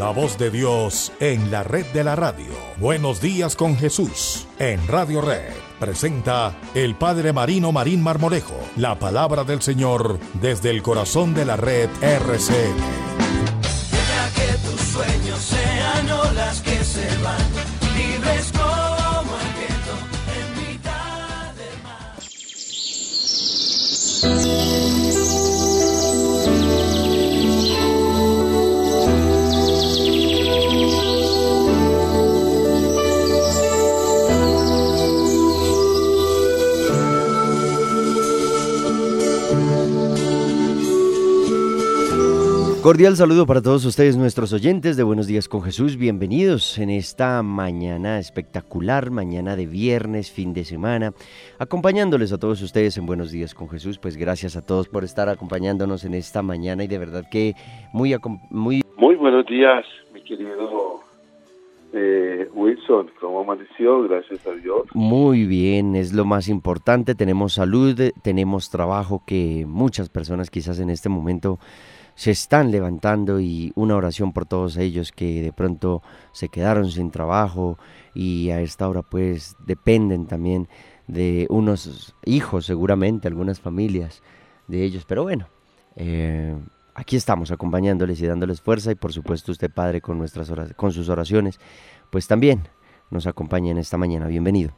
La voz de Dios en la red de la radio. Buenos días con Jesús en Radio Red. Presenta el Padre Marino Marín Marmolejo. La palabra del Señor desde el corazón de la red RCN. Que tus sueños sean que se van, Cordial saludo para todos ustedes, nuestros oyentes de Buenos Días con Jesús. Bienvenidos en esta mañana espectacular, mañana de viernes, fin de semana, acompañándoles a todos ustedes en Buenos Días con Jesús. Pues gracias a todos por estar acompañándonos en esta mañana y de verdad que muy, muy Muy buenos días, mi querido eh, Wilson. ¿Cómo amaneció? Gracias a Dios. Muy bien, es lo más importante. Tenemos salud, tenemos trabajo que muchas personas quizás en este momento se están levantando y una oración por todos ellos que de pronto se quedaron sin trabajo y a esta hora pues dependen también de unos hijos seguramente, algunas familias de ellos. Pero bueno, eh, aquí estamos acompañándoles y dándoles fuerza y por supuesto usted Padre con, nuestras ora- con sus oraciones pues también nos acompaña en esta mañana. Bienvenido.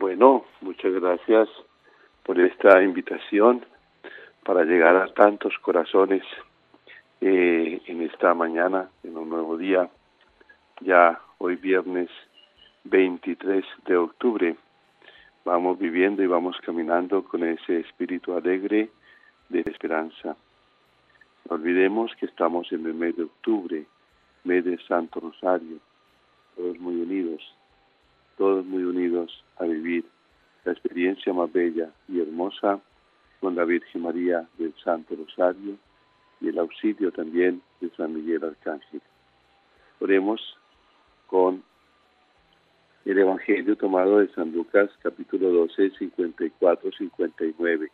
Bueno, muchas gracias por esta invitación para llegar a tantos corazones eh, en esta mañana, en un nuevo día, ya hoy viernes 23 de octubre. Vamos viviendo y vamos caminando con ese espíritu alegre de esperanza. No olvidemos que estamos en el mes de octubre, mes de Santo Rosario, todos muy unidos, todos muy unidos a vivir la experiencia más bella y hermosa con la Virgen María del Santo Rosario y el auxilio también de San Miguel Arcángel. Oremos con el Evangelio tomado de San Lucas capítulo 12, 54, 59.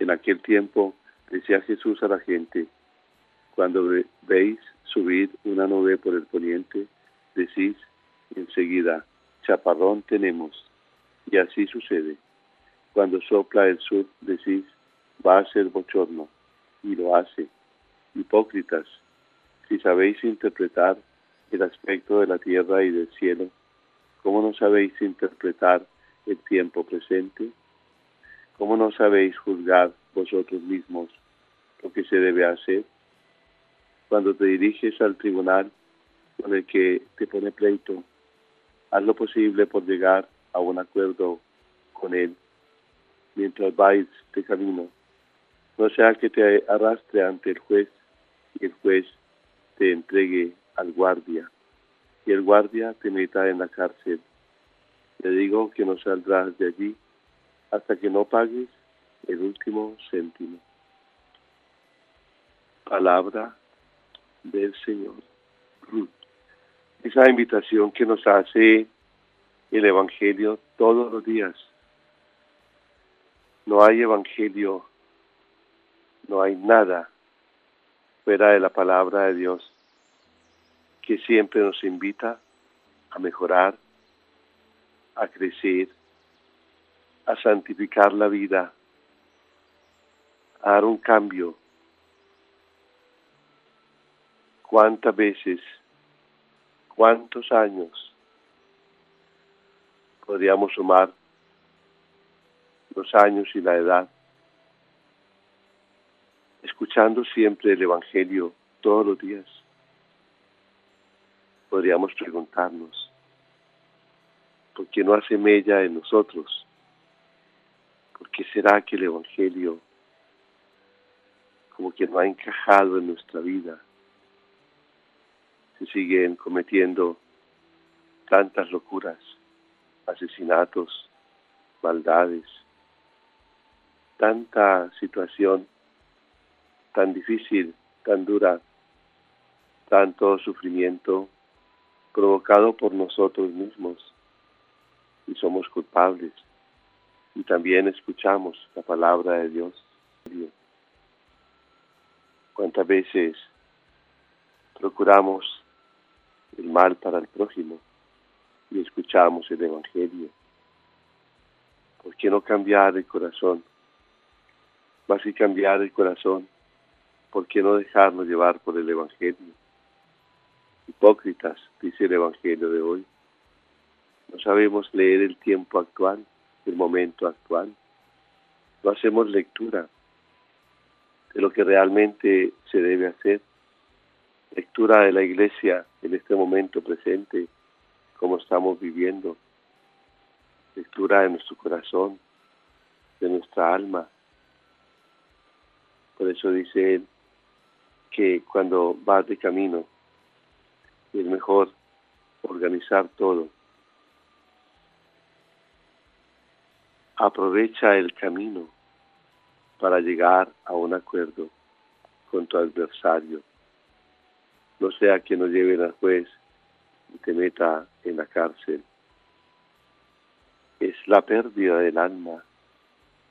En aquel tiempo decía Jesús a la gente, cuando ve- veis subir una nube por el poniente, decís enseguida, chaparrón tenemos. Y así sucede. Cuando sopla el sur, decís, va a ser bochorno. Y lo hace. Hipócritas, si sabéis interpretar el aspecto de la tierra y del cielo, ¿cómo no sabéis interpretar el tiempo presente? ¿Cómo no sabéis juzgar vosotros mismos lo que se debe hacer? Cuando te diriges al tribunal con el que te pone pleito, haz lo posible por llegar a un acuerdo con él mientras vais de camino. No sea que te arrastre ante el juez y el juez te entregue al guardia y el guardia te meta en la cárcel. Te digo que no saldrás de allí hasta que no pagues el último céntimo. Palabra del Señor. Esa invitación que nos hace el Evangelio todos los días. No hay Evangelio, no hay nada fuera de la palabra de Dios que siempre nos invita a mejorar, a crecer, a santificar la vida, a dar un cambio. ¿Cuántas veces, cuántos años podríamos sumar los años y la edad, escuchando siempre el Evangelio todos los días? Podríamos preguntarnos, ¿por qué no hace mella en nosotros? ¿Por qué será que el Evangelio como que no ha encajado en nuestra vida? Se siguen cometiendo tantas locuras, asesinatos, maldades, tanta situación tan difícil, tan dura, tanto sufrimiento provocado por nosotros mismos y somos culpables. Y también escuchamos la palabra de Dios. ¿Cuántas veces procuramos el mal para el prójimo y escuchamos el Evangelio. ¿Por qué no cambiar el corazón? Más que cambiar el corazón, ¿por qué no dejarnos llevar por el Evangelio? Hipócritas, dice el Evangelio de hoy. No sabemos leer el tiempo actual, el momento actual. No hacemos lectura de lo que realmente se debe hacer. Lectura de la iglesia en este momento presente, como estamos viviendo. Lectura de nuestro corazón, de nuestra alma. Por eso dice él que cuando vas de camino es mejor organizar todo. Aprovecha el camino para llegar a un acuerdo con tu adversario. No sea que nos lleven al juez y te meta en la cárcel. Es la pérdida del alma,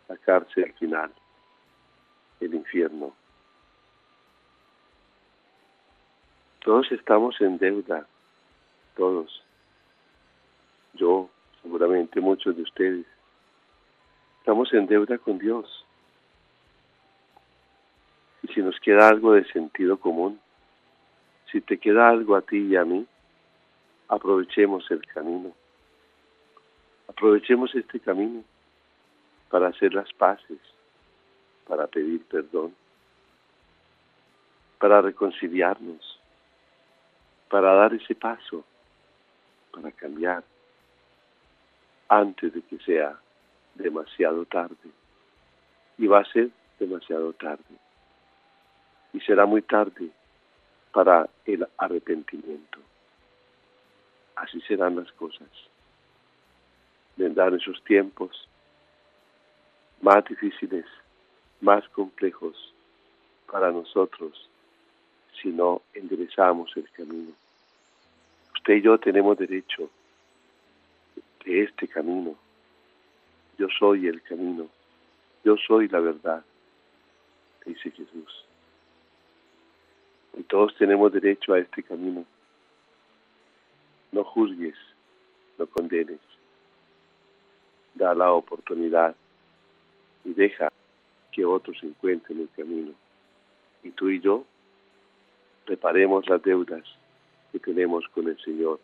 la cárcel final, el infierno. Todos estamos en deuda, todos. Yo, seguramente muchos de ustedes. Estamos en deuda con Dios. Y si nos queda algo de sentido común, si te queda algo a ti y a mí, aprovechemos el camino. Aprovechemos este camino para hacer las paces, para pedir perdón, para reconciliarnos para dar ese paso, para cambiar, antes de que sea demasiado tarde. Y va a ser demasiado tarde. Y será muy tarde para el arrepentimiento. Así serán las cosas. Vendrán esos tiempos más difíciles, más complejos para nosotros si no enderezamos el camino. Usted y yo tenemos derecho de este camino. Yo soy el camino. Yo soy la verdad, dice Jesús. Y todos tenemos derecho a este camino. No juzgues, no condenes. Da la oportunidad y deja que otros encuentren el camino. Y tú y yo reparemos las deudas que tenemos con el Señor.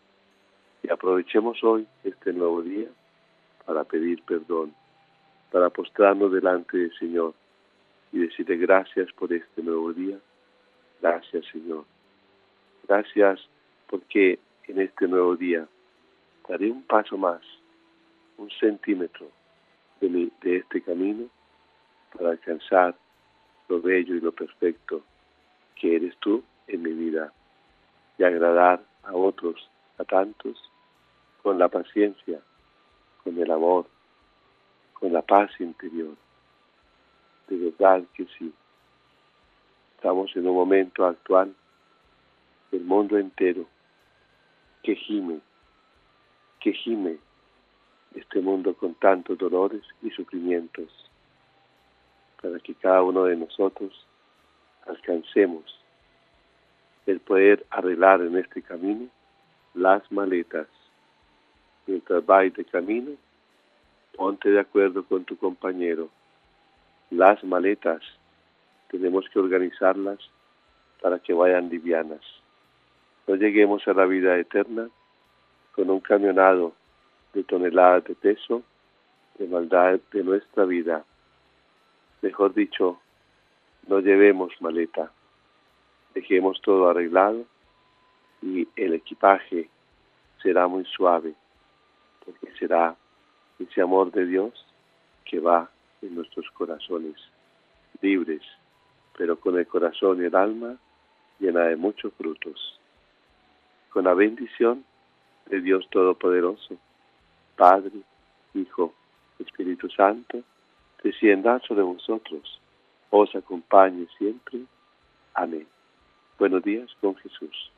Y aprovechemos hoy este nuevo día para pedir perdón, para postrarnos delante del Señor y decirle gracias por este nuevo día. Gracias Señor. Gracias porque en este nuevo día daré un paso más, un centímetro de, de este camino para alcanzar lo bello y lo perfecto que eres tú en mi vida y agradar a otros, a tantos, con la paciencia, con el amor, con la paz interior. De verdad que sí. Estamos en un momento actual del mundo entero que gime, que gime este mundo con tantos dolores y sufrimientos, para que cada uno de nosotros alcancemos el poder arreglar en este camino las maletas. Mientras vais de camino, ponte de acuerdo con tu compañero. Las maletas tenemos que organizarlas para que vayan livianas. No lleguemos a la vida eterna con un camionado de toneladas de peso de maldad de nuestra vida. Mejor dicho, no llevemos maleta dejemos todo arreglado y el equipaje será muy suave, porque será ese amor de Dios que va en nuestros corazones, libres, pero con el corazón y el alma llena de muchos frutos. Con la bendición de Dios Todopoderoso, Padre, Hijo, Espíritu Santo, descienda sobre vosotros, os acompañe siempre. Amén. Buenos días con Jesús.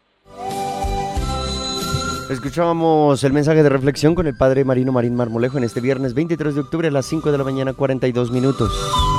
Escuchábamos el mensaje de reflexión con el Padre Marino Marín Marmolejo en este viernes 23 de octubre a las 5 de la mañana 42 minutos.